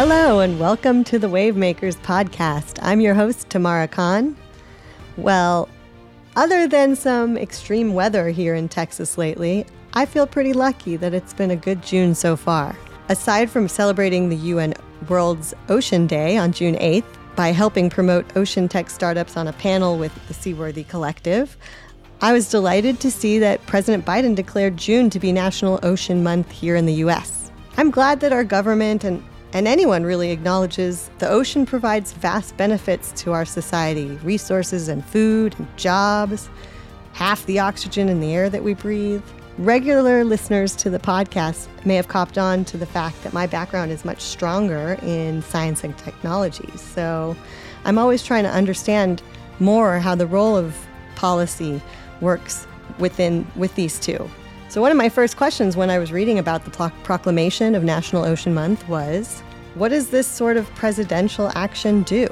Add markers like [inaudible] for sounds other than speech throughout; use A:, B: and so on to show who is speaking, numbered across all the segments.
A: Hello, and welcome to the Wavemakers podcast. I'm your host, Tamara Khan. Well, other than some extreme weather here in Texas lately, I feel pretty lucky that it's been a good June so far. Aside from celebrating the UN World's Ocean Day on June 8th by helping promote ocean tech startups on a panel with the Seaworthy Collective, I was delighted to see that President Biden declared June to be National Ocean Month here in the US. I'm glad that our government and and anyone really acknowledges the ocean provides vast benefits to our society resources and food and jobs, half the oxygen in the air that we breathe. Regular listeners to the podcast may have copped on to the fact that my background is much stronger in science and technology. So I'm always trying to understand more how the role of policy works within with these two. So, one of my first questions when I was reading about the proclamation of National Ocean Month was what does this sort of presidential action do?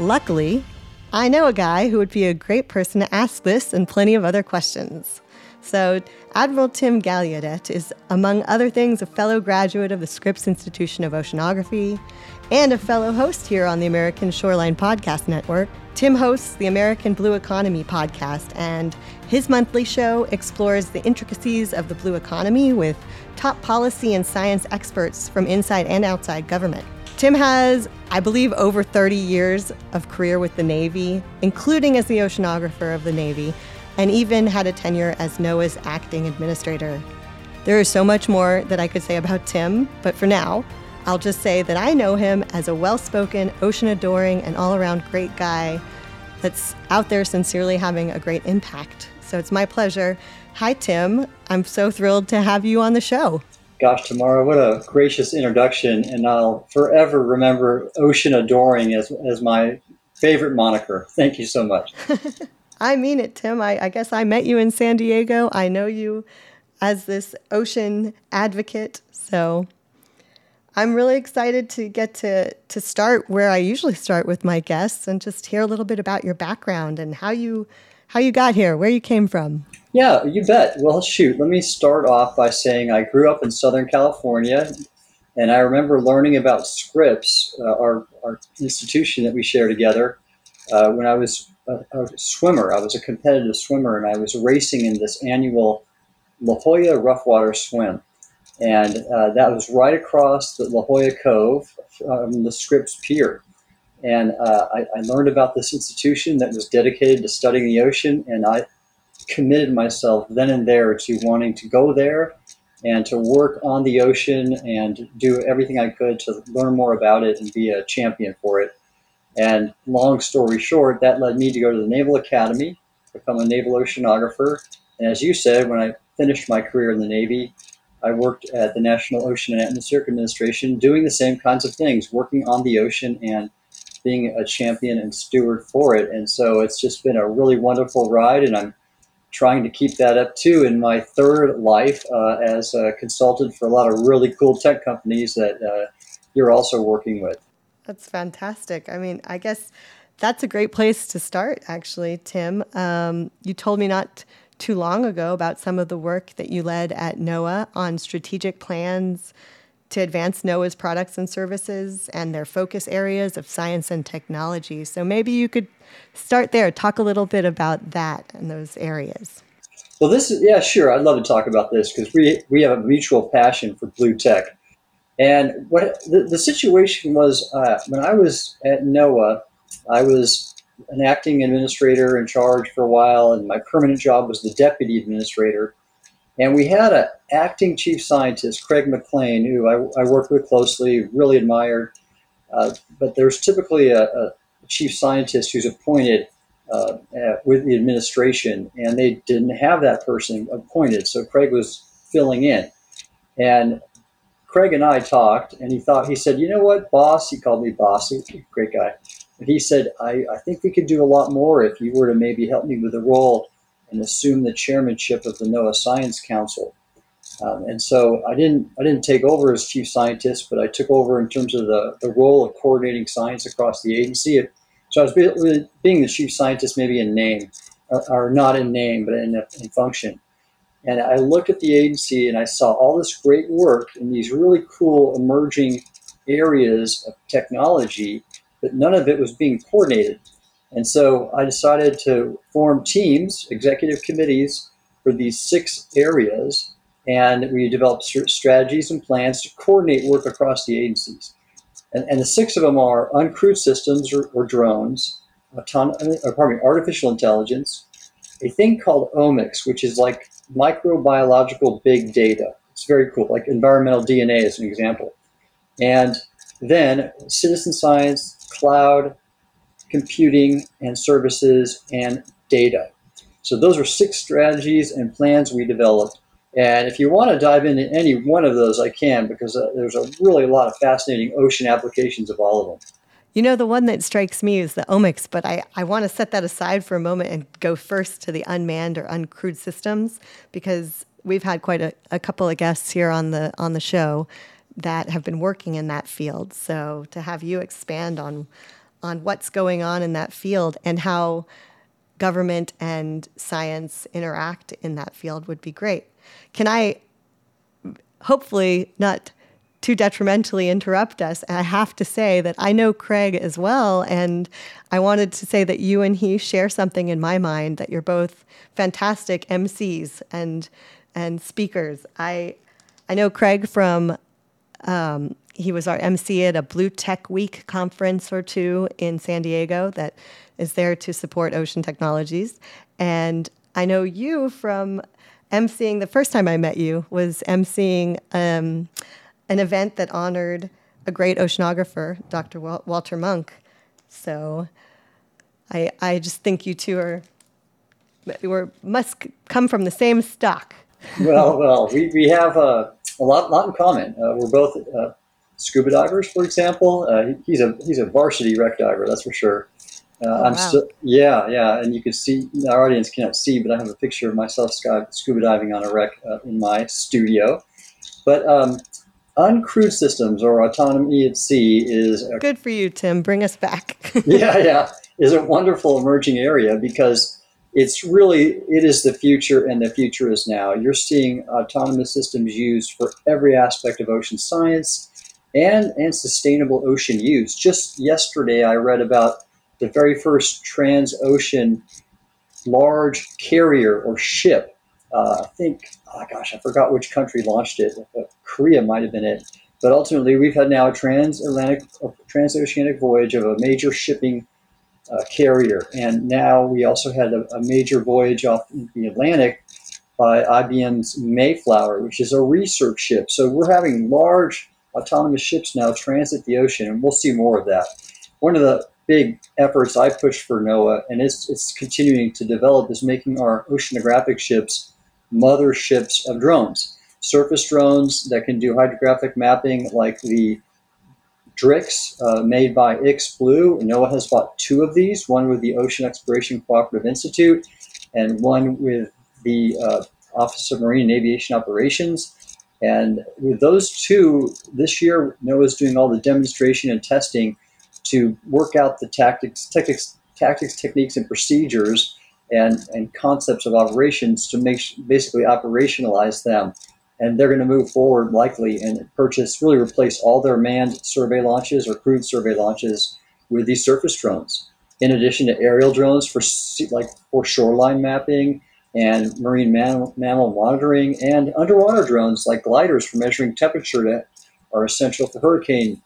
A: Luckily, I know a guy who would be a great person to ask this and plenty of other questions. So, Admiral Tim Gallaudet is, among other things, a fellow graduate of the Scripps Institution of Oceanography and a fellow host here on the American Shoreline Podcast Network. Tim hosts the American Blue Economy podcast, and his monthly show explores the intricacies of the blue economy with top policy and science experts from inside and outside government. Tim has, I believe, over 30 years of career with the Navy, including as the oceanographer of the Navy, and even had a tenure as NOAA's acting administrator. There is so much more that I could say about Tim, but for now, I'll just say that I know him as a well spoken, ocean adoring, and all around great guy that's out there sincerely having a great impact. So it's my pleasure. Hi, Tim. I'm so thrilled to have you on the show.
B: Gosh, Tamara, what a gracious introduction. And I'll forever remember Ocean Adoring as, as my favorite moniker. Thank you so much. [laughs]
A: I mean it, Tim. I, I guess I met you in San Diego. I know you as this ocean advocate. So I'm really excited to get to, to start where I usually start with my guests and just hear a little bit about your background and how you how you got here, where you came from.
B: Yeah, you bet. Well, shoot, let me start off by saying I grew up in Southern California, and I remember learning about Scripps, uh, our, our institution that we share together, uh, when I was a, a, swimmer. I was a competitive swimmer, and I was racing in this annual La Jolla Rough Water Swim and uh, that was right across the La Jolla Cove from the Scripps Pier. And uh, I, I, learned about this institution that was dedicated to studying the ocean, and I committed myself then and there to wanting to go there and to work on the ocean and do everything I could to learn more about it and be a champion for it. And long story short, that led me to go to the Naval Academy, become a naval oceanographer. And as you said, when I finished my career in the Navy, I worked at the National Ocean and Atmospheric Administration doing the same kinds of things, working on the ocean and being a champion and steward for it. And so it's just been a really wonderful ride, and I'm trying to keep that up too in my third life uh, as a consultant for a lot of really cool tech companies that uh, you're also working with.
A: That's fantastic. I mean, I guess that's a great place to start, actually, Tim. Um, you told me not too long ago about some of the work that you led at NOAA on strategic plans to advance NOAA's products and services and their focus areas of science and technology. So maybe you could start there, talk a little bit about that and those areas.
B: Well, this is, yeah, sure. I'd love to talk about this because we, we have a mutual passion for blue tech. And what the, the situation was uh, when I was at NOAA, I was an acting administrator in charge for a while, and my permanent job was the deputy administrator. And we had an acting chief scientist, Craig McLean, who I, I worked with closely, really admired. Uh, but there's typically a, a, chief scientist who's appointed uh, at, with the administration, and they didn't have that person appointed. So Craig was filling in. And Craig and I talked, and he thought, he said, you know what, boss? He called me boss, great guy he said, I, I think we could do a lot more if you were to maybe help me with the role and assume the chairmanship of the NOAA Science Council. Um, and so I didn't I didn't take over as chief scientist, but I took over in terms of the, the role of coordinating science across the agency. So I was really being the chief scientist, maybe in name, or, or not in name, but in, in function. And I looked at the agency and I saw all this great work in these really cool emerging areas of technology, but none of it was being coordinated. And so I decided to form teams, executive committees for these six areas, and we developed strategies and plans to coordinate work across the agencies. And, and the six of them are uncrewed systems or, or drones, auton- or uh, pardon me, artificial intelligence, a thing called omics, which is like microbiological big data. It's very cool, like environmental DNA as an example. And then citizen science, cloud, computing and services, and data. So those are six strategies and plans we developed. And if you want to dive into any one of those, I can because uh, there's a really a lot of fascinating ocean applications of all of them.
A: You know, the one that strikes me is the omics, but I, I want to set that aside for a moment and go first to the unmanned or uncrewed systems because we've had quite a, a couple of guests here on the on the show that have been working in that field. So to have you expand on on what's going on in that field and how government and science interact in that field would be great. Can I hopefully not too detrimentally interrupt us. I have to say that I know Craig as well. And I wanted to say that you and he share something in my mind that you're both fantastic MCs and and speakers. I I know Craig from um, he was our MC at a Blue Tech Week conference or two in San Diego that is there to support ocean technologies. And I know you from MCing the first time I met you was MCing um, an event that honored a great oceanographer, Dr. Walter Munk. So I, I just think you two are, we must come from the same stock.
B: well, well, we, we have uh, a lot, lot in common. Uh, we're both uh, scuba divers, for example. Uh, he's a he's a varsity wreck diver, that's for sure. Uh, oh, I'm wow. still, yeah, yeah, and you can see our audience cannot see, but I have a picture of myself scuba diving on a wreck uh, in my studio. But um, uncrewed systems or autonomy at sea is
A: a, good for you, Tim. Bring us back. [laughs]
B: yeah, yeah, is a wonderful emerging area because it's really it is the future, and the future is now. You're seeing autonomous systems used for every aspect of ocean science and and sustainable ocean use. Just yesterday, I read about the very first trans-ocean large carrier or ship. Uh, I think, oh gosh, I forgot which country launched it. Korea might have been it. But ultimately, we've had now a transatlantic, transoceanic voyage of a major shipping uh, carrier, and now we also had a, a major voyage off the Atlantic by IBM's Mayflower, which is a research ship. So we're having large autonomous ships now transit the ocean, and we'll see more of that. One of the big efforts I push for NOAA, and it's, it's continuing to develop, is making our oceanographic ships mother ships of drones. Surface drones that can do hydrographic mapping, like the DRIX uh, made by IXBlue. NOAA has bought two of these, one with the Ocean Exploration Cooperative Institute and one with the uh, Office of Marine and Aviation Operations. And with those two, this year, NOAA is doing all the demonstration and testing to work out the tactics, tactics, tactics techniques, and procedures and, and concepts of operations to make basically operationalize them. And they're going to move forward likely and purchase, really replace all their manned survey launches or crewed survey launches with these surface drones. In addition to aerial drones for like for shoreline mapping and marine mammal, mammal monitoring, and underwater drones like gliders for measuring temperature that are essential for hurricane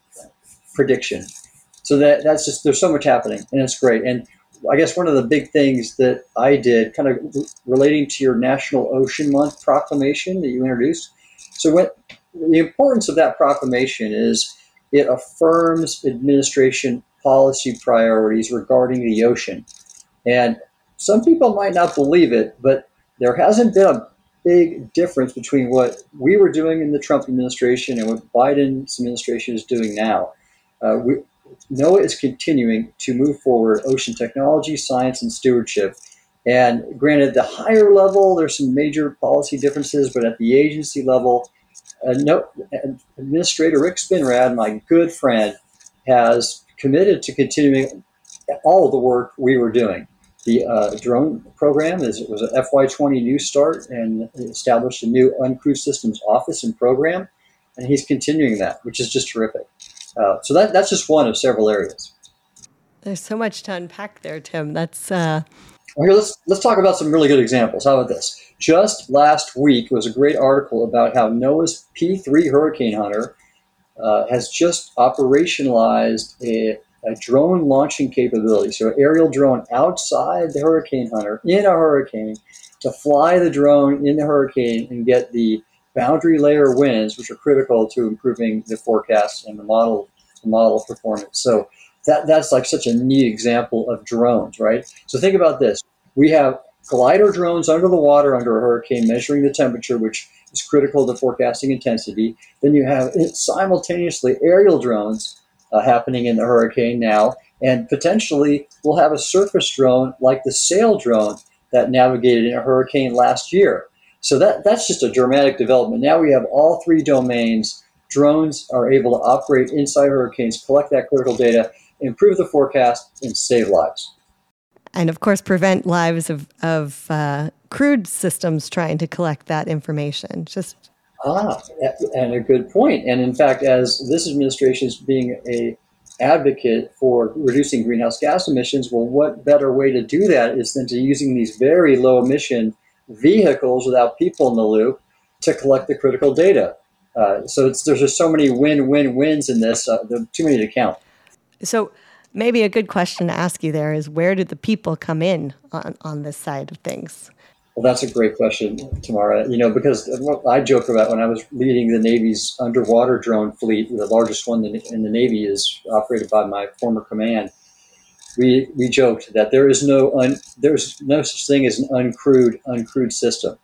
B: prediction. So that that's just there's so much happening, and it's great. And I guess one of the big things that I did, kind of relating to your National Ocean Month proclamation that you introduced. So what the importance of that proclamation is it affirms administration policy priorities regarding the ocean. And some people might not believe it, but there hasn't been a big difference between what we were doing in the Trump administration and what Biden's administration is doing now. Uh, we, NOAA is continuing to move forward ocean technology, science, and stewardship. And granted, the higher level, there's some major policy differences, but at the agency level, uh, no, Administrator Rick Spinrad, my good friend, has committed to continuing all of the work we were doing. The uh, drone program is it was an FY20 new start and established a new uncrewed systems office and program, and he's continuing that, which is just terrific. Uh, so that, that's just one of several areas.
A: There's so much to unpack there, Tim. That's uh...
B: well, here. Let's let's talk about some really good examples. How about this? Just last week was a great article about how NOAA's P3 Hurricane Hunter uh, has just operationalized a, a, drone launching capability. So, aerial drone outside the Hurricane Hunter in a hurricane to fly the drone in the hurricane and get the boundary layer winds, which are critical to improving the forecast and the model the model performance. So that that's like such a neat example of drones, right? So think about this: we have glider drones under the water under a hurricane measuring the temperature, which is critical to forecasting intensity. Then you have simultaneously aerial drones uh, happening in the hurricane now, and potentially we'll have a surface drone like the Saildrone that navigated in a hurricane last year. So that, that's just a dramatic development. Now we have all three domains. Drones are able to operate inside hurricanes, collect that critical data, improve the forecast, and save lives.
A: And of course, prevent lives of, of uh, crewed systems trying to collect that information. Just
B: ah, and a good point. And in fact, as this administration is being a advocate for reducing greenhouse gas emissions, well, what better way to do that is than to using these very low emission vehicles without people in the loop to collect the critical data. Uh, so there's just so many win-win-wins in this. Uh, too many to count.
A: So maybe a good question to ask you there is where did the people come in on, on this side of things?
B: Well, that's a great question, Tamara. You know, because I joke about when I was leading the Navy's underwater drone fleet, the largest one in the Navy is operated by my former command. We, we joked that there is no un, there's no such thing as an uncrewed uncrewed system.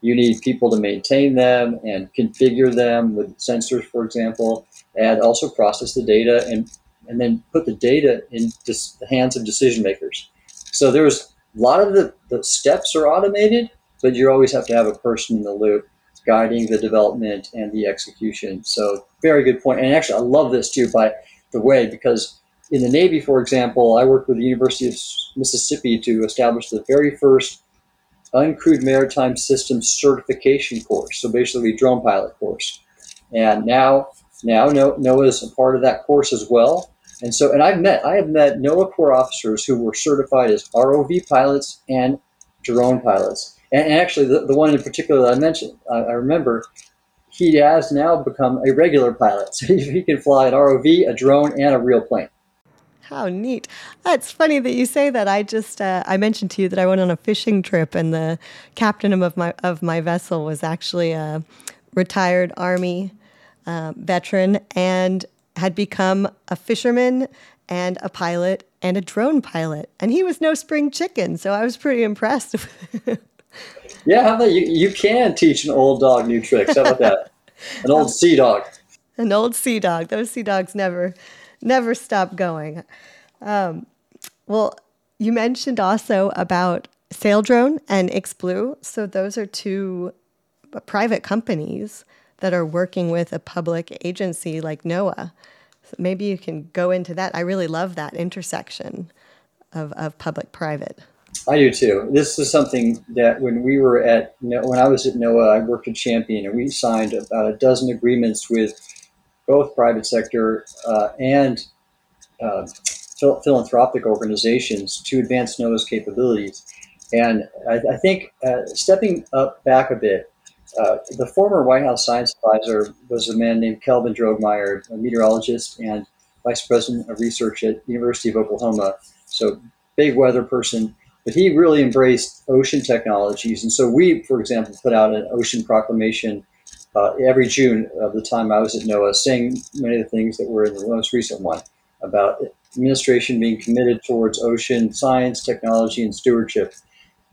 B: You need people to maintain them and configure them with sensors, for example, and also process the data and and then put the data in the hands of decision makers. So there's a lot of the, the steps are automated, but you always have to have a person in the loop guiding the development and the execution. So very good point. And actually, I love this too, by the way, because in the Navy, for example, I worked with the University of Mississippi to establish the very first uncrewed maritime systems certification course. So basically, drone pilot course. And now, now NOAA is a part of that course as well. And so, and I've met, I have met NOAA Corps officers who were certified as ROV pilots and drone pilots. And, and actually, the, the one in particular that I mentioned, I, I remember he has now become a regular pilot. [laughs] So he can fly an ROV, a drone, and a real plane.
A: How neat! That's funny that you say that. I just uh, I mentioned to you that I went on a fishing trip, and the captain of my of my vessel was actually a retired Army uh, veteran, and had become a fisherman and a pilot and a drone pilot. And he was no spring chicken, so I was pretty impressed. [laughs]
B: yeah, how about you? You can teach an old dog new tricks. How about that? An old sea dog.
A: An old sea dog. Those sea dogs never, never stop going. Um, well, you mentioned also about Saildrone and IXBlue. So those are two private companies that are working with a public agency like NOAA. So maybe you can go into that. I really love that intersection of, of public private.
B: I do too. This is something that when we were at when I was at NOAA, I worked at Champion, and we signed about a dozen agreements with both private sector uh, and uh, philanthropic organizations to advance NOAA's capabilities. And I, I think uh, stepping up back a bit, uh, the former White House science advisor was a man named Kelvin Droegemeier, a meteorologist and vice president of research at University of Oklahoma. So big weather person, but he really embraced ocean technologies. And so we, for example, put out an ocean proclamation uh, every June of the time I was at NOAA, saying many of the things that were in the most recent one about administration being committed towards ocean science, technology, and stewardship.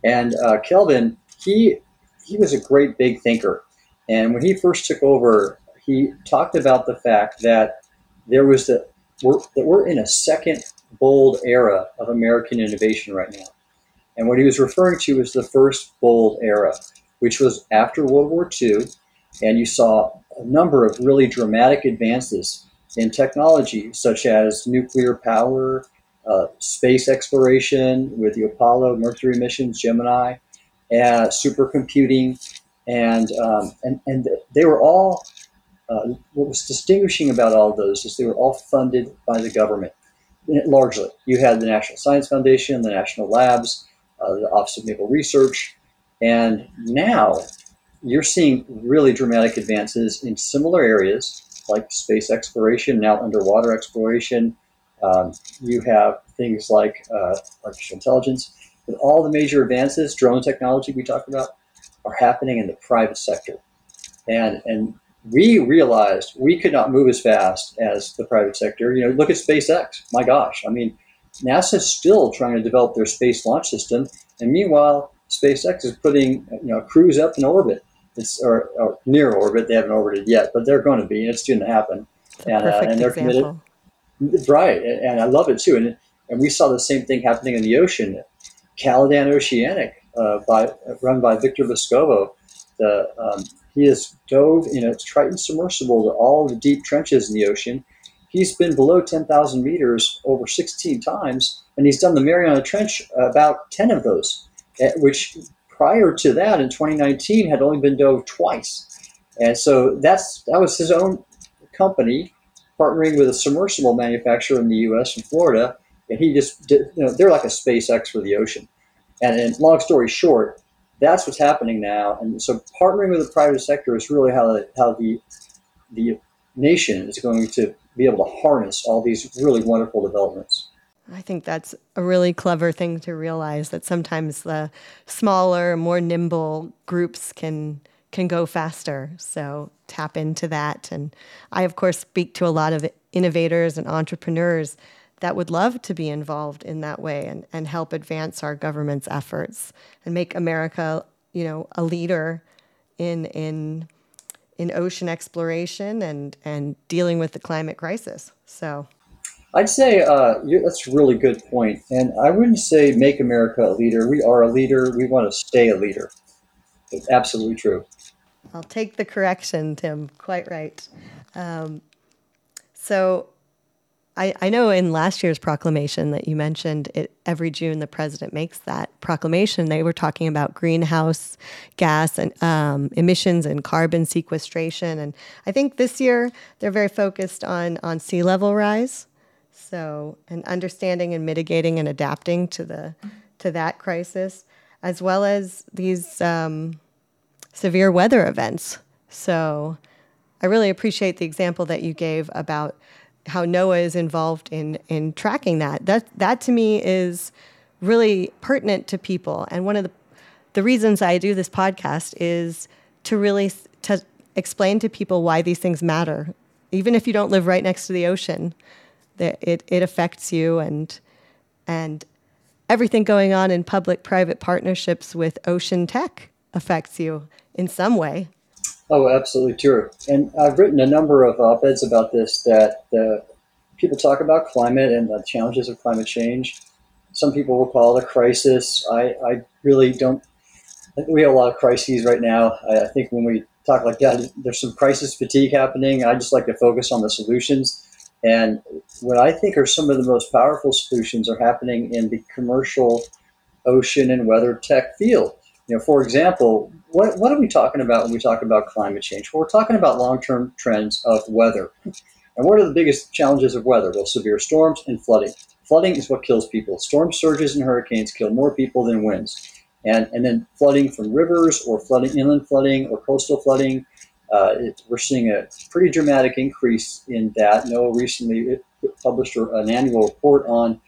B: And uh, Kelvin, he he was a great big thinker. And when he first took over, he talked about the fact that there was the we're, that we're in a second bold era of American innovation right now. And what he was referring to was the first bold era, which was after World War II. And you saw a number of really dramatic advances in technology, such as nuclear power, uh, space exploration with the Apollo Mercury missions, Gemini, uh, supercomputing, and, um, and and they were all uh, what was distinguishing about all of those is they were all funded by the government largely. You had the National Science Foundation, the national labs, uh, the Office of Naval Research, and now you're seeing really dramatic advances in similar areas like space exploration, now underwater exploration. Um, you have things like uh, artificial intelligence. But all the major advances, drone technology we talked about, are happening in the private sector. And, and we realized we could not move as fast as the private sector. You know, look at SpaceX. My gosh, I mean, NASA's still trying to develop their space launch system, and meanwhile, SpaceX is putting you know crews up in orbit. It's or, or near orbit. They haven't orbited yet, but they're going to be. It's going to happen,
A: and, uh, and they're example.
B: committed. Right, and I love it too. And and we saw the same thing happening in the ocean. Caladan Oceanic, uh, by run by Victor Vescovo, the um, he has dove in a Triton submersible to all the deep trenches in the ocean. He's been below 10,000 meters over 16 times, and he's done the Mariana Trench about 10 of those, eh, which prior to that in 2019 had only been dove twice. And so that's that was his own company partnering with a submersible manufacturer in the U.S. in Florida, and he just did, you know they're like a SpaceX for the ocean. And, and long story short, that's what's happening now. And so partnering with the private sector is really how the, how the, the nation is going to be able to harness all these really wonderful developments.
A: I think that's a really clever thing to realize that sometimes the smaller, more nimble groups can can go faster. So tap into that. And I, of course, speak to a lot of innovators and entrepreneurs that would love to be involved in that way and, and help advance our government's efforts and make America, you know, a leader in in in ocean exploration and and dealing with the climate crisis. So.
B: I'd say uh, that's a really good point. and I wouldn't say make America a leader. We are a leader. We want to stay a leader. It's absolutely true.
A: I'll take the correction, Tim. Quite right. Um, so I, I know in last year's proclamation that you mentioned it every June the president makes that proclamation. They were talking about greenhouse gas and um, emissions and carbon sequestration, and I think this year they're very focused on on sea level rise. So and understanding and mitigating and adapting to the to that crisis, as well as these um, severe weather events. So I really appreciate the example that you gave about how NOAA is involved in in tracking that. That that to me is really pertinent to people. And one of the the reasons I do this podcast is to really to explain to people why these things matter. Even if you don't live right next to the ocean, that it, it affects you and and everything going on in public private partnerships with ocean tech affects you in some way.
B: Oh, absolutely true. And I've written a number of op-eds about this that the people talk about climate and the challenges of climate change. Some people will call it a crisis. I, I really don't. we have a lot of crises right now. I, I think when we talk like that, there's some crisis fatigue happening. I just like to focus on the solutions. And what I think are some of the most powerful solutions are happening in the commercial ocean and weather tech field. You know, for example, what, what are we talking about when we talk about climate change? Well, we're talking about long-term trends of weather. And what are the biggest challenges of weather? Well, severe storms and flooding. Flooding is what kills people. Storm surges and hurricanes kill more people than winds. And, and then flooding from rivers or flooding, inland flooding or coastal flooding. Uh, it, we're seeing a pretty dramatic increase in that. NOAA recently published an annual report on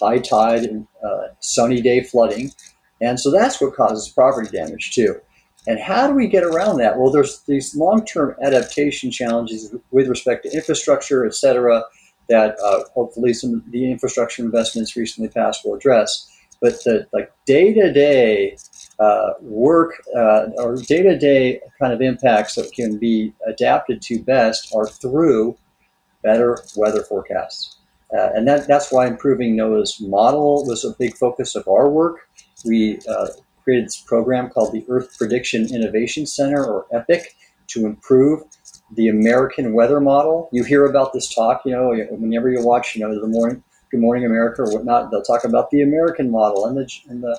B: high tide and uh, sunny day flooding. And so that's what causes property damage too. And how do we get around that? Well, there's these long-term adaptation challenges with respect to infrastructure, et cetera, that uh, hopefully some of the infrastructure investments recently passed will address. But the like day-to-day uh, work uh, or day-to-day kind of impacts that can be adapted to best are through better weather forecasts. Uh, and that, that's why improving NOAA's model was a big focus of our work. We uh, created this program called the Earth Prediction Innovation Center, or EPIC, to improve the American weather model. You hear about this talk, you know, whenever you watch, you know, the morning, Good Morning America or whatnot, they'll talk about the American model and the and the,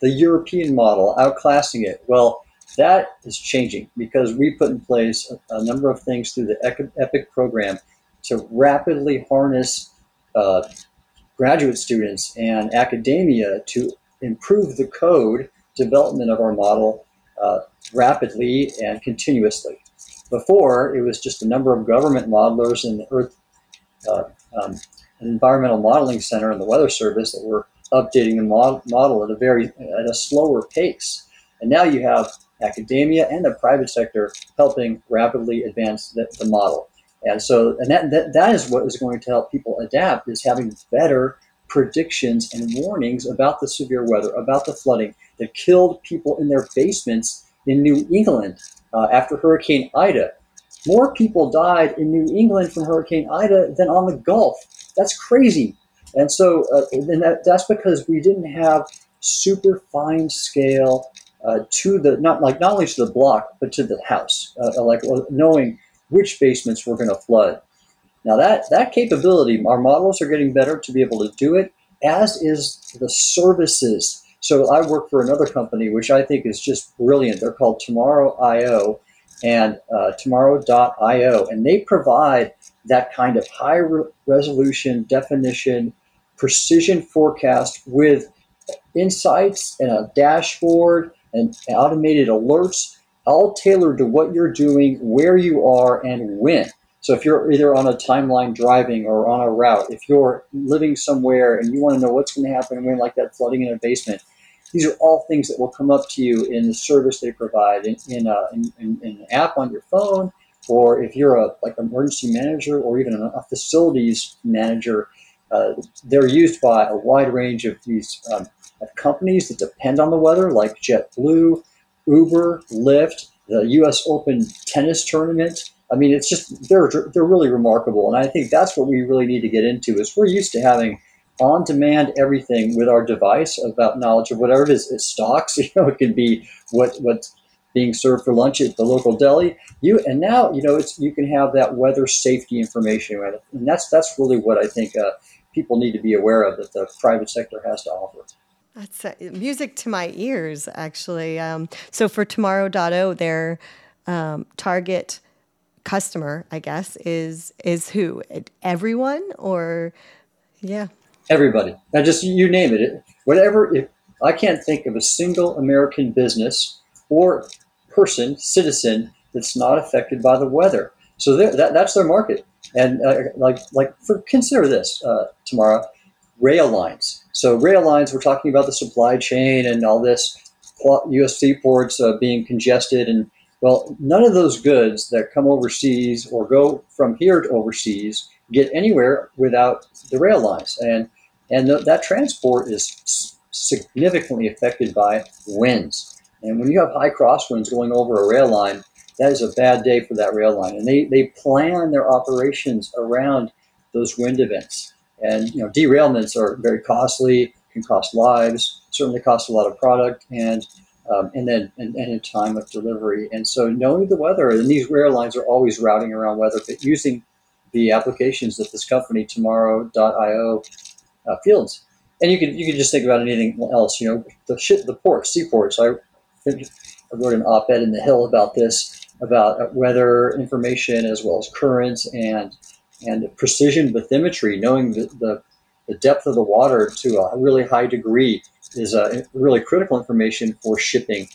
B: the European model, outclassing it. Well, That is changing because we put in place a, a number of things through the EPIC program to rapidly harness uh, graduate students and academia to improve the code development of our model uh, rapidly and continuously. Before, it was just a number of government modelers in the Earth uh, um, Environmental Modeling Center and the Weather Service that were updating the mod- model at a very at a slower pace. And now you have academia and the private sector helping rapidly advance the, the model. And so, and that, that, that is what is going to help people adapt is having better predictions and warnings about the severe weather, about the flooding that killed people in their basements in New England uh, after Hurricane Ida. More people died in New England from Hurricane Ida than on the Gulf. That's crazy. And so, uh, and that, that's because we didn't have super fine scale uh, to the not like not only to the block but to the house, uh, like knowing which basements were going to flood. Now that that capability, our models are getting better to be able to do it, as is the services. So I work for another company which I think is just brilliant. They're called Tomorrow.io and uh, Tomorrow.io, and they provide that kind of high re- resolution definition, precision forecast with insights and a dashboard and automated alerts all tailored to what you're doing, where you are, and when. So if you're either on a timeline driving or on a route, if you're living somewhere and you want to know what's going to happen when, like that flooding in a basement, these are all things that will come up to you in the service they provide in, in, a, in, in, in an app on your phone, or if you're a like emergency manager or even a facilities manager. Uh, they're used by a wide range of these um, companies that depend on the weather, like JetBlue, Uber, Lyft, the U.S. Open tennis tournament. I mean, it's just they're they're really remarkable, and I think that's what we really need to get into. Is we're used to having on-demand everything with our device about knowledge of whatever it is. It stocks, [laughs] you know, it can be what what's being served for lunch at the local deli. You and now you know it's you can have that weather safety information, and that's that's really what I think uh, people need to be aware of that the private sector has to offer.
A: That's uh, music to my ears, actually. Um, so for Tomorrow.io, their um, target customer, I guess, is is who? Everyone or yeah?
B: Everybody. Now, just you name it. Whatever. If, I can't think of a single American business or person, citizen, that's not affected by the weather. So that, that's their market. And uh, like like for, consider this, uh, Tamara, rail lines. So rail lines, we're talking about the supply chain and all this U.S. seaports uh, being congested, and well, none of those goods that come overseas or go from here to overseas get anywhere without the rail lines, and and th- that transport is significantly affected by winds. And when you have high crosswinds going over a rail line, that is a bad day for that rail line. And they, they plan their operations around those wind events. And you know, derailments are very costly, can cost lives, certainly cost a lot of product, and um, and then and, and in time of delivery. And so knowing the weather, and these rail lines are always routing around weather, but using the applications that this company tomorrow.io uh, fields. And you can you can just think about anything else. You know, the ship, the ports, seaports. I, I wrote an op-ed in the Hill about this, about weather information as well as currents and and precision bathymetry, knowing the, the, the depth of the water to a really high degree is uh, really critical information for shipping.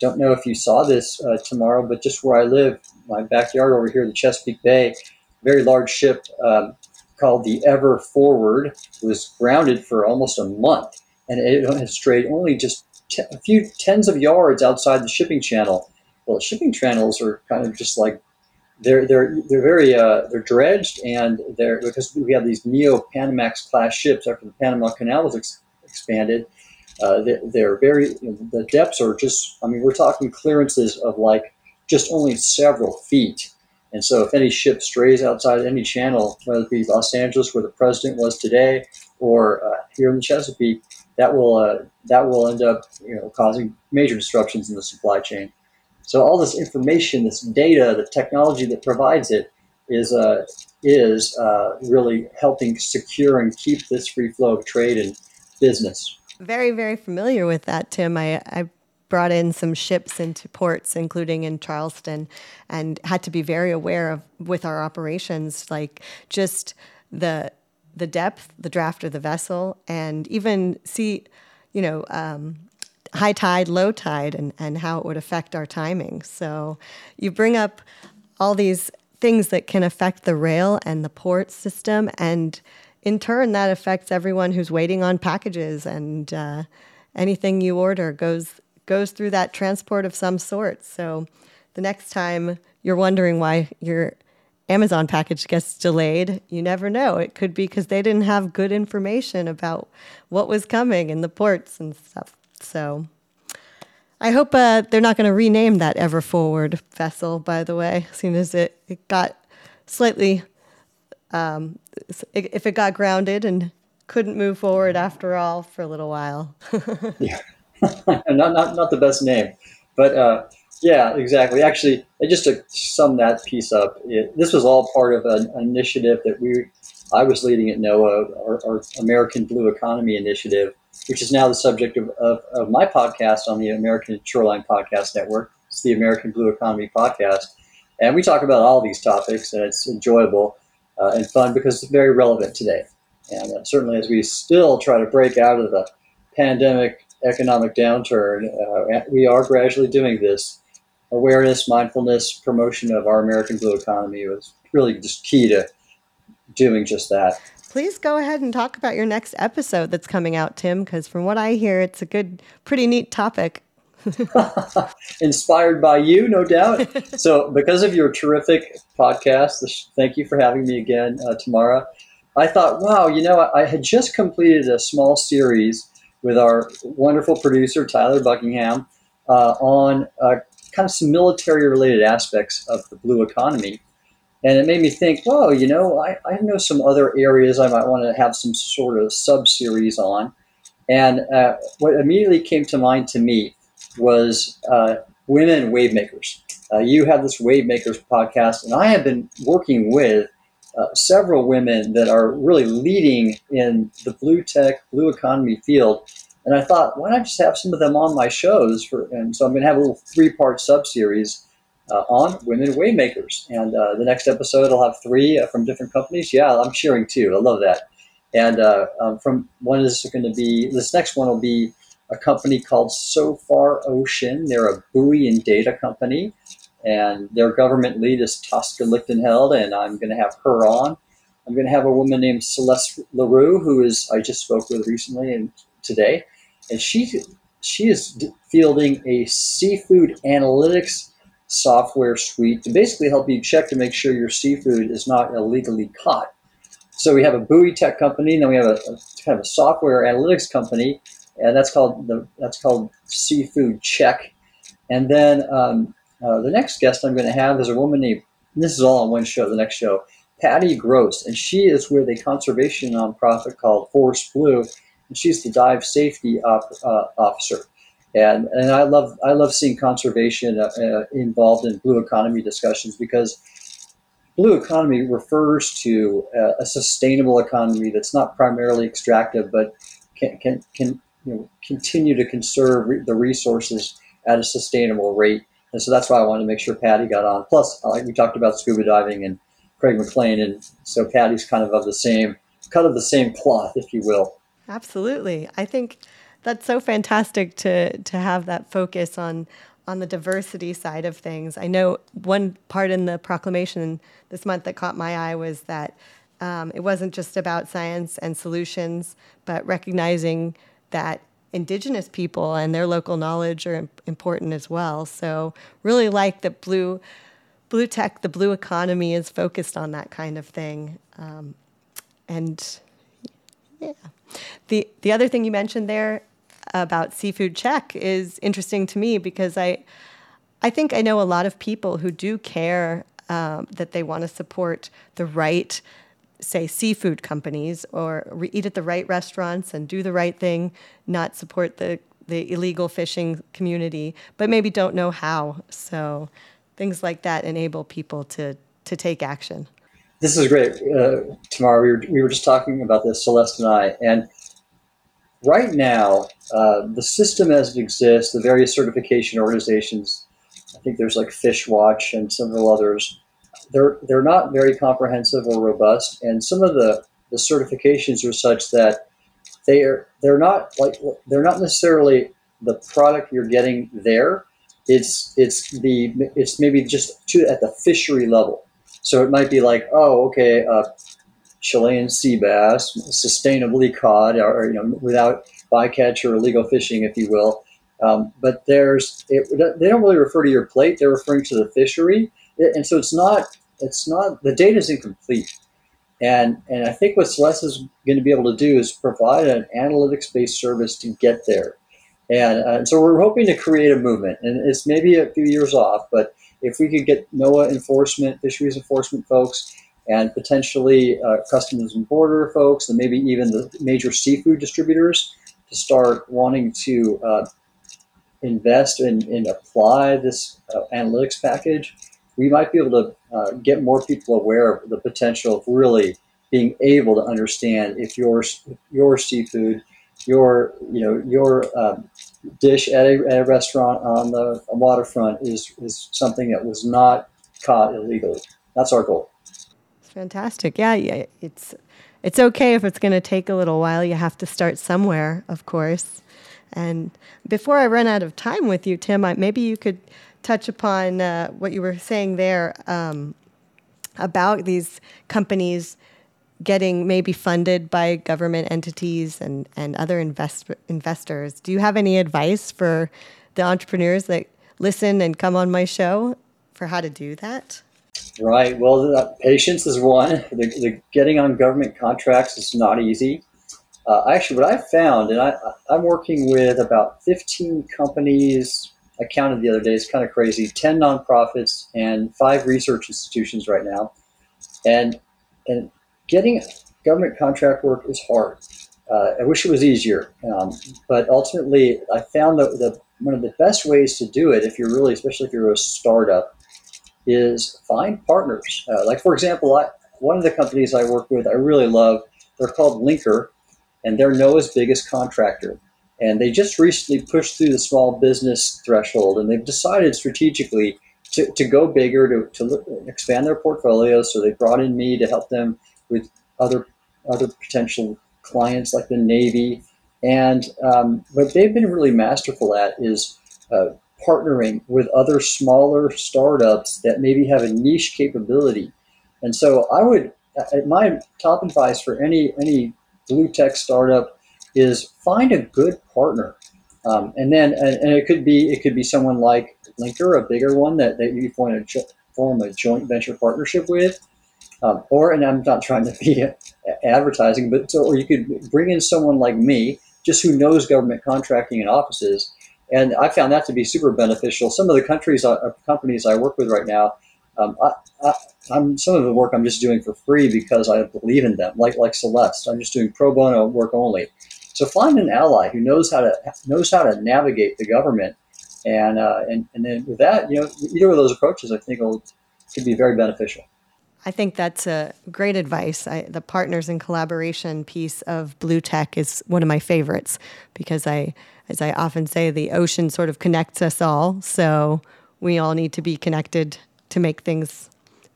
B: Don't know if you saw this uh, tomorrow, but just where I live, my backyard over here, the Chesapeake Bay, very large ship um, called the Ever Forward was grounded for almost a month, and it has strayed only just t- a few tens of yards outside the shipping channel. Well, shipping channels are kind of just like they're they're they're very uh, they're dredged and they're because we have these neo Panamax class ships after the Panama Canal was ex- expanded. Uh, they're, very the depths are just I mean we're talking clearances of like just only several feet. And so if any ship strays outside any channel, whether it be Los Angeles where the president was today, or uh, here in the Chesapeake, that will uh, that will end up you know causing major disruptions in the supply chain. So all this information, this data, the technology that provides it is uh, is uh, really helping secure and keep this free flow of trade and business.
A: Very, very familiar with that, Tim. I, I brought in some ships into ports, including in Charleston, and had to be very aware of with our operations, like just the the depth, the draft of the vessel, and even see, you know, um, high tide, low tide, and, and how it would affect our timing. So you bring up all these things that can affect the rail and the port system, and in turn, that affects everyone who's waiting on packages, and uh, anything you order goes goes through that transport of some sort. So the next time you're wondering why your Amazon package gets delayed, you never know. It could be because they didn't have good information about what was coming in the ports and stuff. So I hope uh, they're not going to rename that Ever Forward vessel, by the way, seeing as it, it got slightly, um, if it got grounded and couldn't move forward after all for a little while. [laughs]
B: yeah, [laughs] not, not, not the best name, but uh, yeah, exactly. Actually, just to sum that piece up, it, this was all part of an, initiative that we, I was leading at NOAA, our, our American Blue Economy Initiative, which is now the subject of, of, of, my podcast on the American Shoreline Podcast Network. It's the American Blue Economy Podcast. And we talk about all these topics, and it's enjoyable uh, and fun because it's very relevant today. And uh, certainly, as we still try to break out of the pandemic economic downturn, uh, we are gradually doing this. Awareness, mindfulness, promotion of our American Blue economy was really just key to doing just that
A: please go ahead and talk about your next episode that's coming out, Tim, because from what I hear, it's a good, pretty neat topic. [laughs]
B: Inspired by you, no doubt. so, because of your terrific podcast, thank you for having me again, uh, Tamara. I thought, wow, you know, I, I had just completed a small series with our wonderful producer, Tyler Buckingham, uh, on uh, kind of some military related aspects of the blue economy. And it made me think, well, you know, I, I know some other areas I might want to have some sort of sub series on. And uh, what immediately came to mind to me was uh, women wave makers. Uh, you have this Wave Makers podcast, and I have been working with uh, several women that are really leading in the blue tech, blue economy field. And I thought, why not just have some of them on my shows? For, and so I'm going to have a little three part sub series uh, on women wave makers. And uh, the next episode, I'll have three uh, from different companies. Yeah, I'm sharing too. I love that. And uh, um, from one is going to be this next one will be a company called Sofar Ocean. They're a buoy and data company, and their government lead is Tosca Lichtenheld, and I'm going to have her on. I'm going to have a woman named Celeste Larue, who is I just spoke with recently and today, and she she is fielding a seafood analytics software suite to basically help you check to make sure your seafood is not illegally caught. So we have a buoy tech company, and then we have a, a kind of a software analytics company, and that's called the that's called Seafood Check. And then um, uh, the next guest I'm going to have is a woman named. This is all on one show. The next show, Patty Gross, and she is with a conservation nonprofit called Force Blue, and she's the dive safety op, uh, officer and and I love I love seeing conservation uh, uh, involved in blue economy discussions because blue economy refers to uh, a sustainable economy that's not primarily extractive, but can can, can you know, continue to conserve re- the resources at a sustainable rate. And so that's why I wanted to make sure Patty got on. Plus, like we talked about scuba diving and Craig McLean, and so Patty's kind of of the same cut of the same cloth, if you will.
A: Absolutely, I think that's so fantastic to to have that focus on on the diversity side of things. I know one part in the proclamation this month that caught my eye was that um, it wasn't just about science and solutions, but recognizing that indigenous people and their local knowledge are important as well. So really like that blue blue tech, the blue economy is focused on that kind of thing. Um, and yeah. The the other thing you mentioned there about seafood check is interesting to me because I, I think I know a lot of people who do care um, that they want to support the right, say, seafood companies or re- eat at the right restaurants and do the right thing, not support the the illegal fishing community, but maybe don't know how. So things like that enable people to to take action.
B: This is great, uh, Tamara. We were, we were just talking about this, Celeste and I, and right now, uh, the system as it exists, the various certification organizations, I think there's like Fishwatch and several others, they're, they're not very comprehensive or robust. And some of the, the certifications are such that they are, they're not like, they're not necessarily the product you're getting there. It's, it's the, it's maybe just to, at the fishery level. So it might be like, oh, okay, uh, Chilean sea bass, sustainably caught, or you know, without bycatch or illegal fishing, if you will. Um, but there's it, they don't really refer to your plate; they're referring to the fishery, and so it's not it's not the data is incomplete. And and I think what Celeste is going to be able to do is provide an analytics based service to get there. And, uh, so we're hoping to create a movement, and it's maybe a few years off, but if we could get NOAA enforcement, fisheries enforcement folks, and potentially uh, customs and border folks, and maybe even the major seafood distributors to start wanting to uh, invest and, and, apply this uh, analytics package, we might be able to uh, get more people aware of the potential of really being able to understand if your your seafood, your you know your um, dish at a, at a restaurant on the waterfront is is something that was not caught illegally. That's our goal.
A: Fantastic. Yeah, yeah. It's it's okay if it's going to take a little while. You have to start somewhere, of course. And before I run out of time with you, Tim, I, maybe you could touch upon uh, what you were saying there um, about these companies getting maybe funded by government entities and, and other invest- investors. Do you have any advice for the entrepreneurs that listen and come on my show for how to do that?
B: Right. Well, patience is one. The, the, getting on government contracts is not easy. Uh, actually, what I found, and I, I'm working with about 15 companies. I counted the other day. It's kind of crazy. 10 nonprofits and five research institutions right now, and and getting government contract work is hard. Uh, I wish it was easier, um, but ultimately, I found that the one of the best ways to do it, if you're really, especially if you're a startup, is find partners. Uh, like, for example, I, one of the companies I work with, I really love, they're called Lynker, and they're NOAA's biggest contractor. And they just recently pushed through the small business threshold, and they've decided strategically to, to go bigger, to, to expand their portfolio. So they brought in me to help them with other other potential clients like the Navy. And um, what they've been really masterful at is uh, partnering with other smaller startups that maybe have a niche capability. And so I would, my top advice for any any blue tech startup is find a good partner. Um, and then, and, it could be it could be someone like Lynker, a bigger one that, that you form a, form a joint venture partnership with, um, or and I'm not trying to be [laughs] advertising, but so, or you could bring in someone like me, just who knows government contracting and offices, and I found that to be super beneficial. Some of the countries, uh, companies I work with right now, um, I, I, am some of the work I'm just doing for free because I believe in them. Like like Celeste, I'm just doing pro bono work only. So find an ally who knows how to knows how to navigate the government, and uh, and and then with that, you know, either of those approaches, I think will could be very beneficial.
A: I think that's a great advice. I, the partners and collaboration piece of Blue Tech is one of my favorites because I, as I often say, the ocean sort of connects us all. So we all need to be connected to make things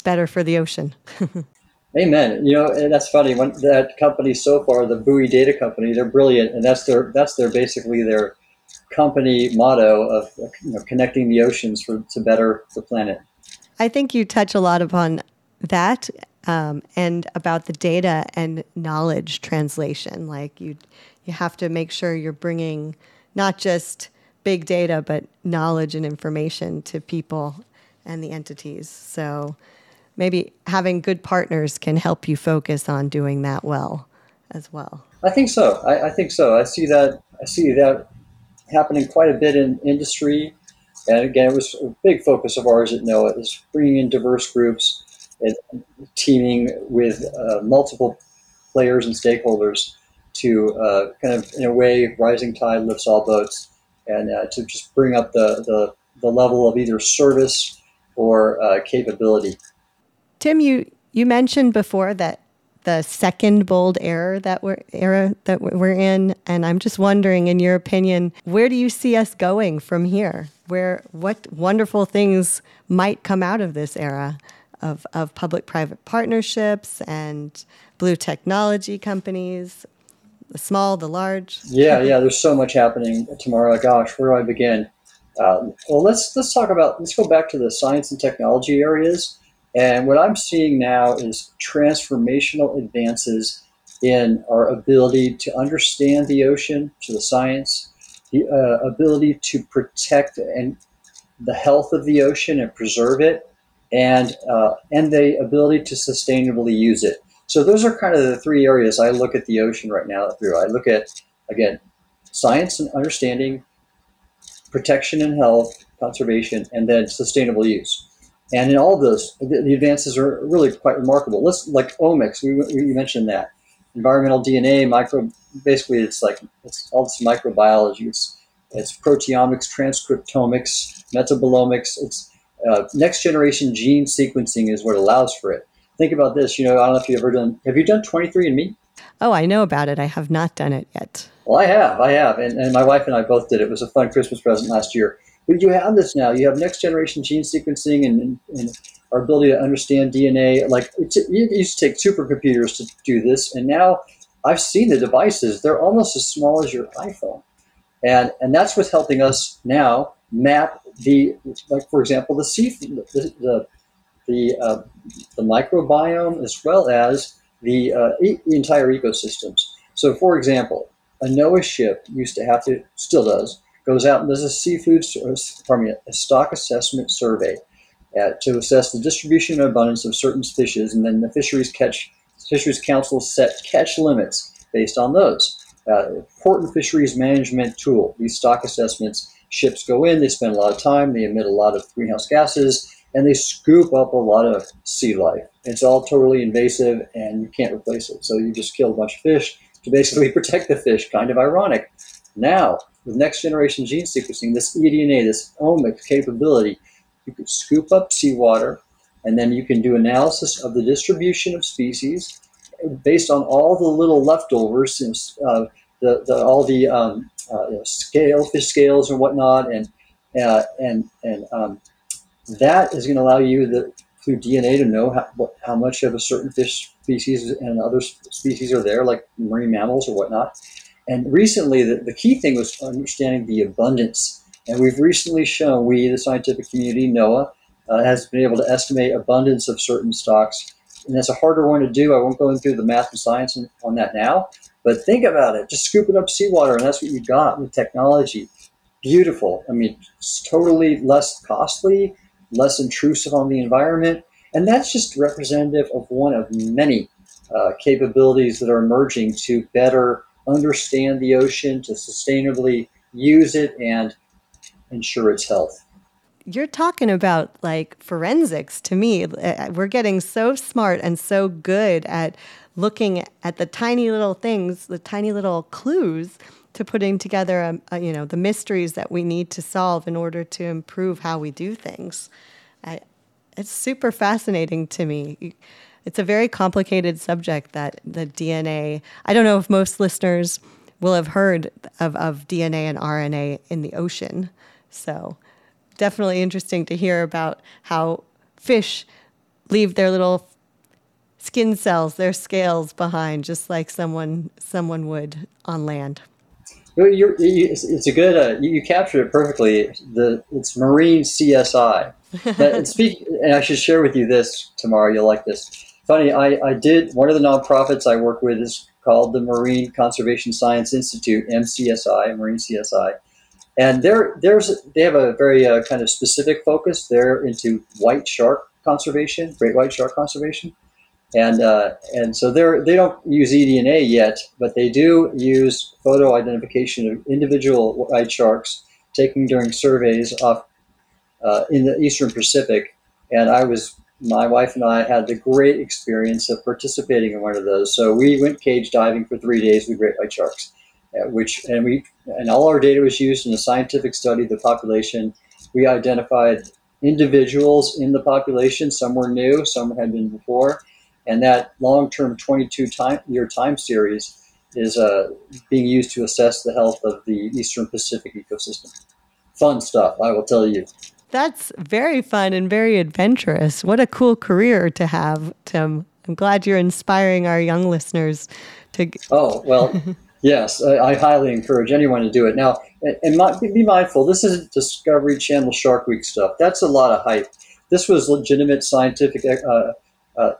A: better for the ocean. [laughs]
B: Amen. You know, that's funny. When that company Sofar, the Buoy Data Company, they're brilliant, and that's their that's their basically their company motto of you know, connecting the oceans for to better the planet.
A: I think you touch a lot upon that um, and about the data and knowledge translation. Like you, you have to make sure you're bringing not just big data, but knowledge and information to people and the entities. So maybe having good partners can help you focus on doing that well as well.
B: I think so. I, I think so. I see that. I see that happening quite a bit in industry. And again, it was a big focus of ours at NOAA is bringing in diverse groups and teaming with uh, multiple players and stakeholders to uh, kind of, in a way, rising tide lifts all boats, and uh, to just bring up the, the, the level of either service or uh, capability.
A: Tim, you, you mentioned before that the second bold era that we're era that we're in and i'm just wondering in your opinion where do you see us going from here? Where what wonderful things might come out of this era of, of public private partnerships and blue technology companies the small the large?
B: Yeah yeah there's so much happening Tamara. Gosh where do i begin? Uh, well let's let's talk about let's go back to the science and technology areas and what I'm seeing now is transformational advances in our ability to understand the ocean, to the science, the uh, ability to protect and the health of the ocean and preserve it, and uh, and the ability to sustainably use it. So those are kind of the three areas I look at the ocean right now through. I look at again science and understanding, protection and health, conservation, and then sustainable use. And in all of those, the, the advances are really quite remarkable. Let's like omics. We, we mentioned that environmental DNA, micro. Basically, it's like it's all this microbiology. It's it's proteomics, transcriptomics, metabolomics. It's uh, next generation gene sequencing is what allows for it. Think about this. You know, I don't know if you've ever done. Have you done 23andMe?
A: Oh, I know about it. I have not done it yet.
B: Well, I have. I have, and, and my wife and I both did. It was a fun Christmas present last year. But you have this now. You have next generation gene sequencing and, and, our ability to understand DNA. Like it used to take supercomputers to do this, and now I've seen the devices. They're almost as small as your iPhone, and and that's what's helping us now map the like for example the sea the the the, uh, the microbiome as well as the, uh, e- the entire ecosystems. So, for example, a NOAA ship used to have to, still does, goes out and does a seafood, pardon me, a stock assessment survey uh, to assess the distribution and abundance of certain fishes, and then the fisheries catch fisheries council set catch limits based on those. Uh, important fisheries management tool. These stock assessments, ships go in, they spend a lot of time, they emit a lot of greenhouse gases, and they scoop up a lot of sea life. It's all totally invasive, and you can't replace it. So you just kill a bunch of fish to basically [laughs] protect the fish. Kind of ironic. Now, with next generation gene sequencing, this eDNA, this omics capability, you can scoop up seawater and then you can do analysis of the distribution of species based on all the little leftovers, uh, the, the, all the um, uh, you know, scale, fish scales and whatnot, and uh, and and um, that is going to allow you the, through DNA to know how, what, how much of a certain fish species and other species are there, like marine mammals or whatnot. And recently, the, the key thing was understanding the abundance. And we've recently shown, we, the scientific community, NOAA, uh, has been able to estimate abundance of certain stocks. And that's a harder one to do. I won't go into the math and science on that now. But think about it. Just scooping up seawater, and that's what you got with technology. Beautiful. I mean, it's totally less costly, less intrusive on the environment. And that's just representative of one of many uh, capabilities that are emerging to better understand the ocean, to sustainably use it, and ensure its health.
A: You're talking about like forensics to me. Uh, we're getting so smart and so good at looking at the tiny little things, the tiny little clues to putting together, a, um, a, uh, you know, the mysteries that we need to solve in order to improve how we do things. I, it's super fascinating to me it's a very complicated subject that the DNA. I don't know if most listeners will have heard of, of DNA and RNA in the ocean. So definitely interesting to hear about how fish leave their little skin cells, their scales behind, just like someone someone would on land.
B: You're, you, it's a good. Uh, you, you, captured it perfectly. The it's marine CSI. [laughs] and speak, and I should share with you this Tamara. You'll like this funny, I, I did one of the nonprofits I work with is called the Marine Conservation Science Institute, MCSI, Marine CSI. And they're, there's, they have a very uh, kind of specific focus. They're into white shark conservation, great white shark conservation. And, uh, and so they're, they don't use eDNA yet, but they do use photo identification of individual white sharks taken during surveys off uh, in the Eastern Pacific. And I was my wife and I had the great experience of participating in one of those. So we went cage diving for three days with great white sharks, uh, which and we and all our data was used in a scientific study of the population. We identified individuals in the population. Some were new, some had been before, And that long-term 22 time, time series is uh, being used to assess the health of the Eastern Pacific ecosystem. Fun stuff, I will tell you.
A: That's very fun and very adventurous. What a cool career to have, Tim. I'm glad you're inspiring our young listeners to.
B: Oh, well, [laughs] yes, I, I, highly encourage anyone to do it. Now, and, and be mindful, this isn't Discovery Channel Shark Week stuff. That's a lot of hype. This was legitimate scientific uh, uh,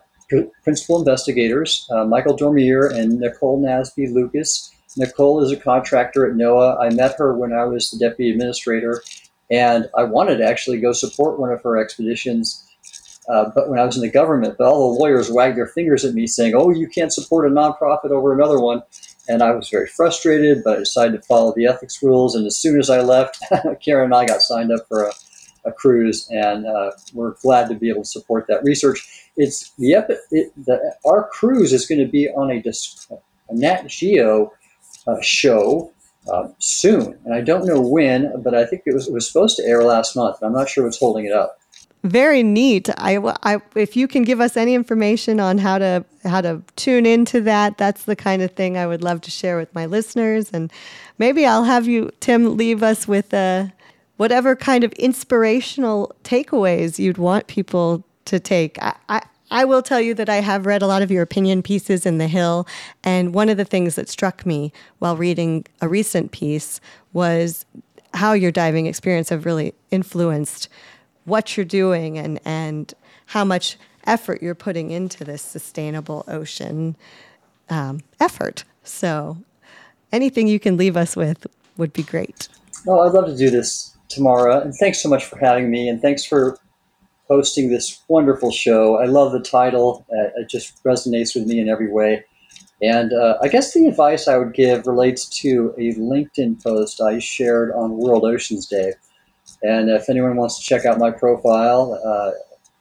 B: principal investigators, uh, Michael Domeier and Nicole Nasby Lucas. Nicole is a contractor at NOAA. I met her when I was the deputy administrator, and I wanted to actually go support one of her expeditions. Uh, but when I was in the government, but all the lawyers wagged their fingers at me saying, "Oh, you can't support a nonprofit over another one," and I was very frustrated. But I decided to follow the ethics rules, and as soon as I left, [laughs] Karen and I got signed up for a, a cruise, and uh, we're glad to be able to support that research. It's the, epi- it, the our cruise is going to be on a, a Nat Geo uh, show uh, soon, and I don't know when, but I think it was it was supposed to air last month. I'm not sure what's holding it up.
A: Very neat. I, I, if you can give us any information on how to how to tune into that, that's the kind of thing I would love to share with my listeners. And maybe I'll have you, Tim, leave us with uh, whatever kind of inspirational takeaways you'd want people to take. I, I will tell you that I have read a lot of your opinion pieces in The Hill, and one of the things that struck me while reading a recent piece was how your diving experience have really influenced what you're doing and, and how much effort you're putting into this sustainable ocean um, effort. So, anything you can leave us with would be great.
B: Oh, I'd love to do this, Tamara. And thanks so much for having me. And thanks for hosting this wonderful show. I love the title, uh, it just resonates with me in every way. And uh, I guess the advice I would give relates to a LinkedIn post I shared on World Oceans Day. And if anyone wants to check out my profile, uh,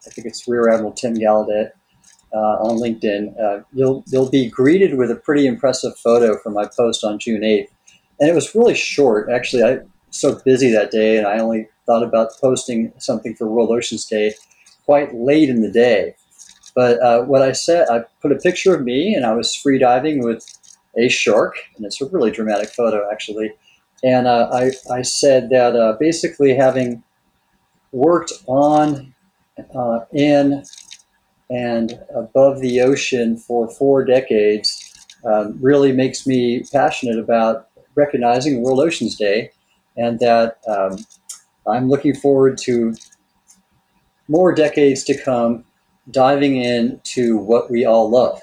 B: I think it's Rear Admiral Tim Gallaudet uh, on LinkedIn. Uh, you'll you'll be greeted with a pretty impressive photo from my post on June 8th, and it was really short. Actually, I was so busy that day, and I only thought about posting something for World Oceans Day quite late in the day. But uh, what I said, I put a picture of me, and I was free diving with a shark, and it's a really dramatic photo, actually. And uh, I, I said that uh, basically having worked on, uh, in, and above the ocean for four decades um, really makes me passionate about recognizing World Oceans Day and that um, I'm looking forward to more decades to come diving into what we all love.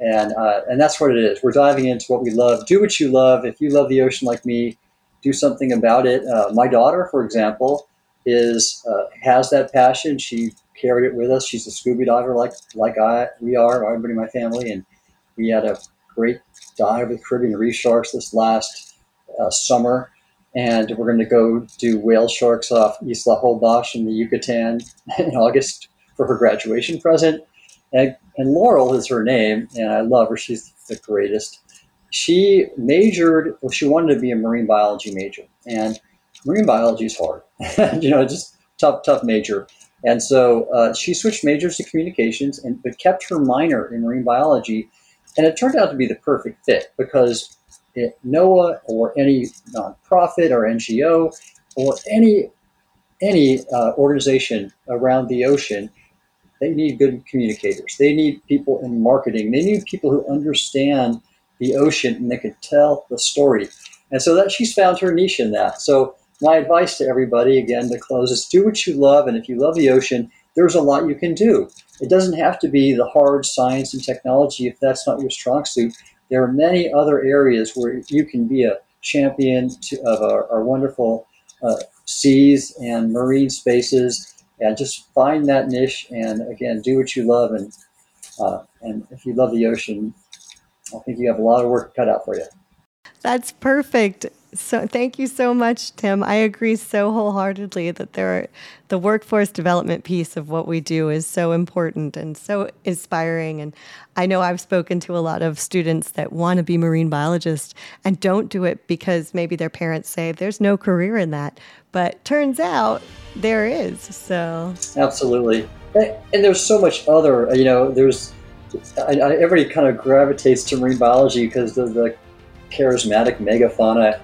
B: And, uh, and that's what it is. We're diving into what we love. Do what you love. If you love the ocean like me, do something about it. Uh, my daughter, for example, is uh, has that passion. She carried it with us. She's a scuba diver, like like I we are, everybody in my family, and we had a great dive with Caribbean reef sharks this last uh, summer. And we're going to go do whale sharks off Isla Holbox in the Yucatan [laughs] in August for her graduation present. And, and Laurel is her name, and I love her. She's the greatest she majored, well, she wanted to be a marine biology major. And marine biology is hard, [laughs] you know, just tough, tough major. And so uh, she switched majors to communications and but kept her minor in marine biology. And it turned out to be the perfect fit because it, NOAA or any nonprofit or NGO or any any uh, organization around the ocean, they need good communicators. They need people in marketing. They need people who understand the ocean and they could tell the story. And so that she's found her niche in that. So my advice to everybody, again, to close is do what you love. And if you love the ocean, there's a lot you can do. It doesn't have to be the hard science and technology if that's not your strong suit. There are many other areas where you can be a champion to, of our, our wonderful uh, seas and marine spaces and just find that niche and again do what you love and uh, and if you love the ocean I think you have a lot of work cut out for you.
A: That's perfect. So thank you so much, Tim. I agree so wholeheartedly that there are, the workforce development piece of what we do is so important and so inspiring. And I know I've spoken to a lot of students that want to be marine biologists and don't do it because maybe their parents say there's no career in that. But turns out there is. So
B: absolutely. And there's so much other, you know, there's I, I, everybody kind of gravitates to marine biology because of the charismatic megafauna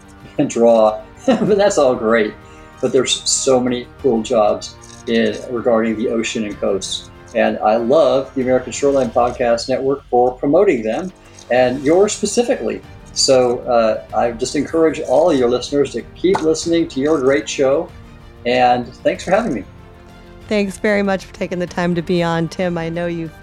B: draw, [laughs] but that's all great. But there's so many cool jobs in regarding the ocean and coasts. And I love the American Shoreline Podcast Network for promoting them and yours specifically. So uh, I just encourage all your listeners to keep listening to your great show. And thanks for having me.
A: Thanks very much for taking the time to be on, Tim. I know you've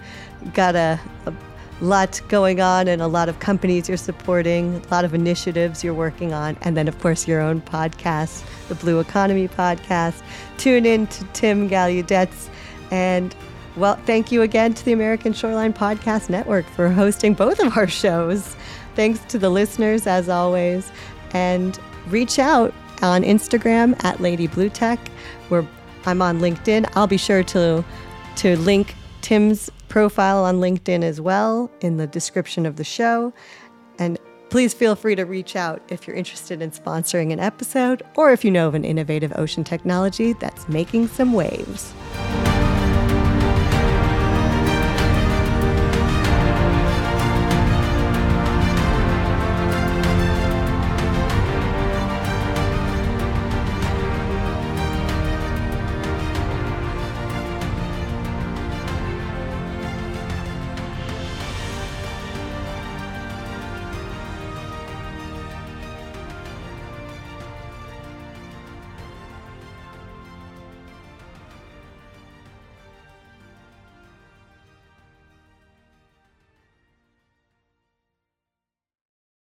A: got a, a lot going on and a lot of companies you're supporting, a lot of initiatives you're working on, and then, of course, your own podcast, the Blue Economy Podcast. Tune in to Tim Gallaudet's. And, well, thank you again to the American Shoreline Podcast Network for hosting both of our shows. Thanks to the listeners, as always. And reach out on Instagram at Lady Blue Tech, where I'm on LinkedIn. I'll be sure to to link Tim's profile on LinkedIn as well in the description of the show. And please feel free to reach out if you're interested in sponsoring an episode or if you know of an innovative ocean technology that's making some waves.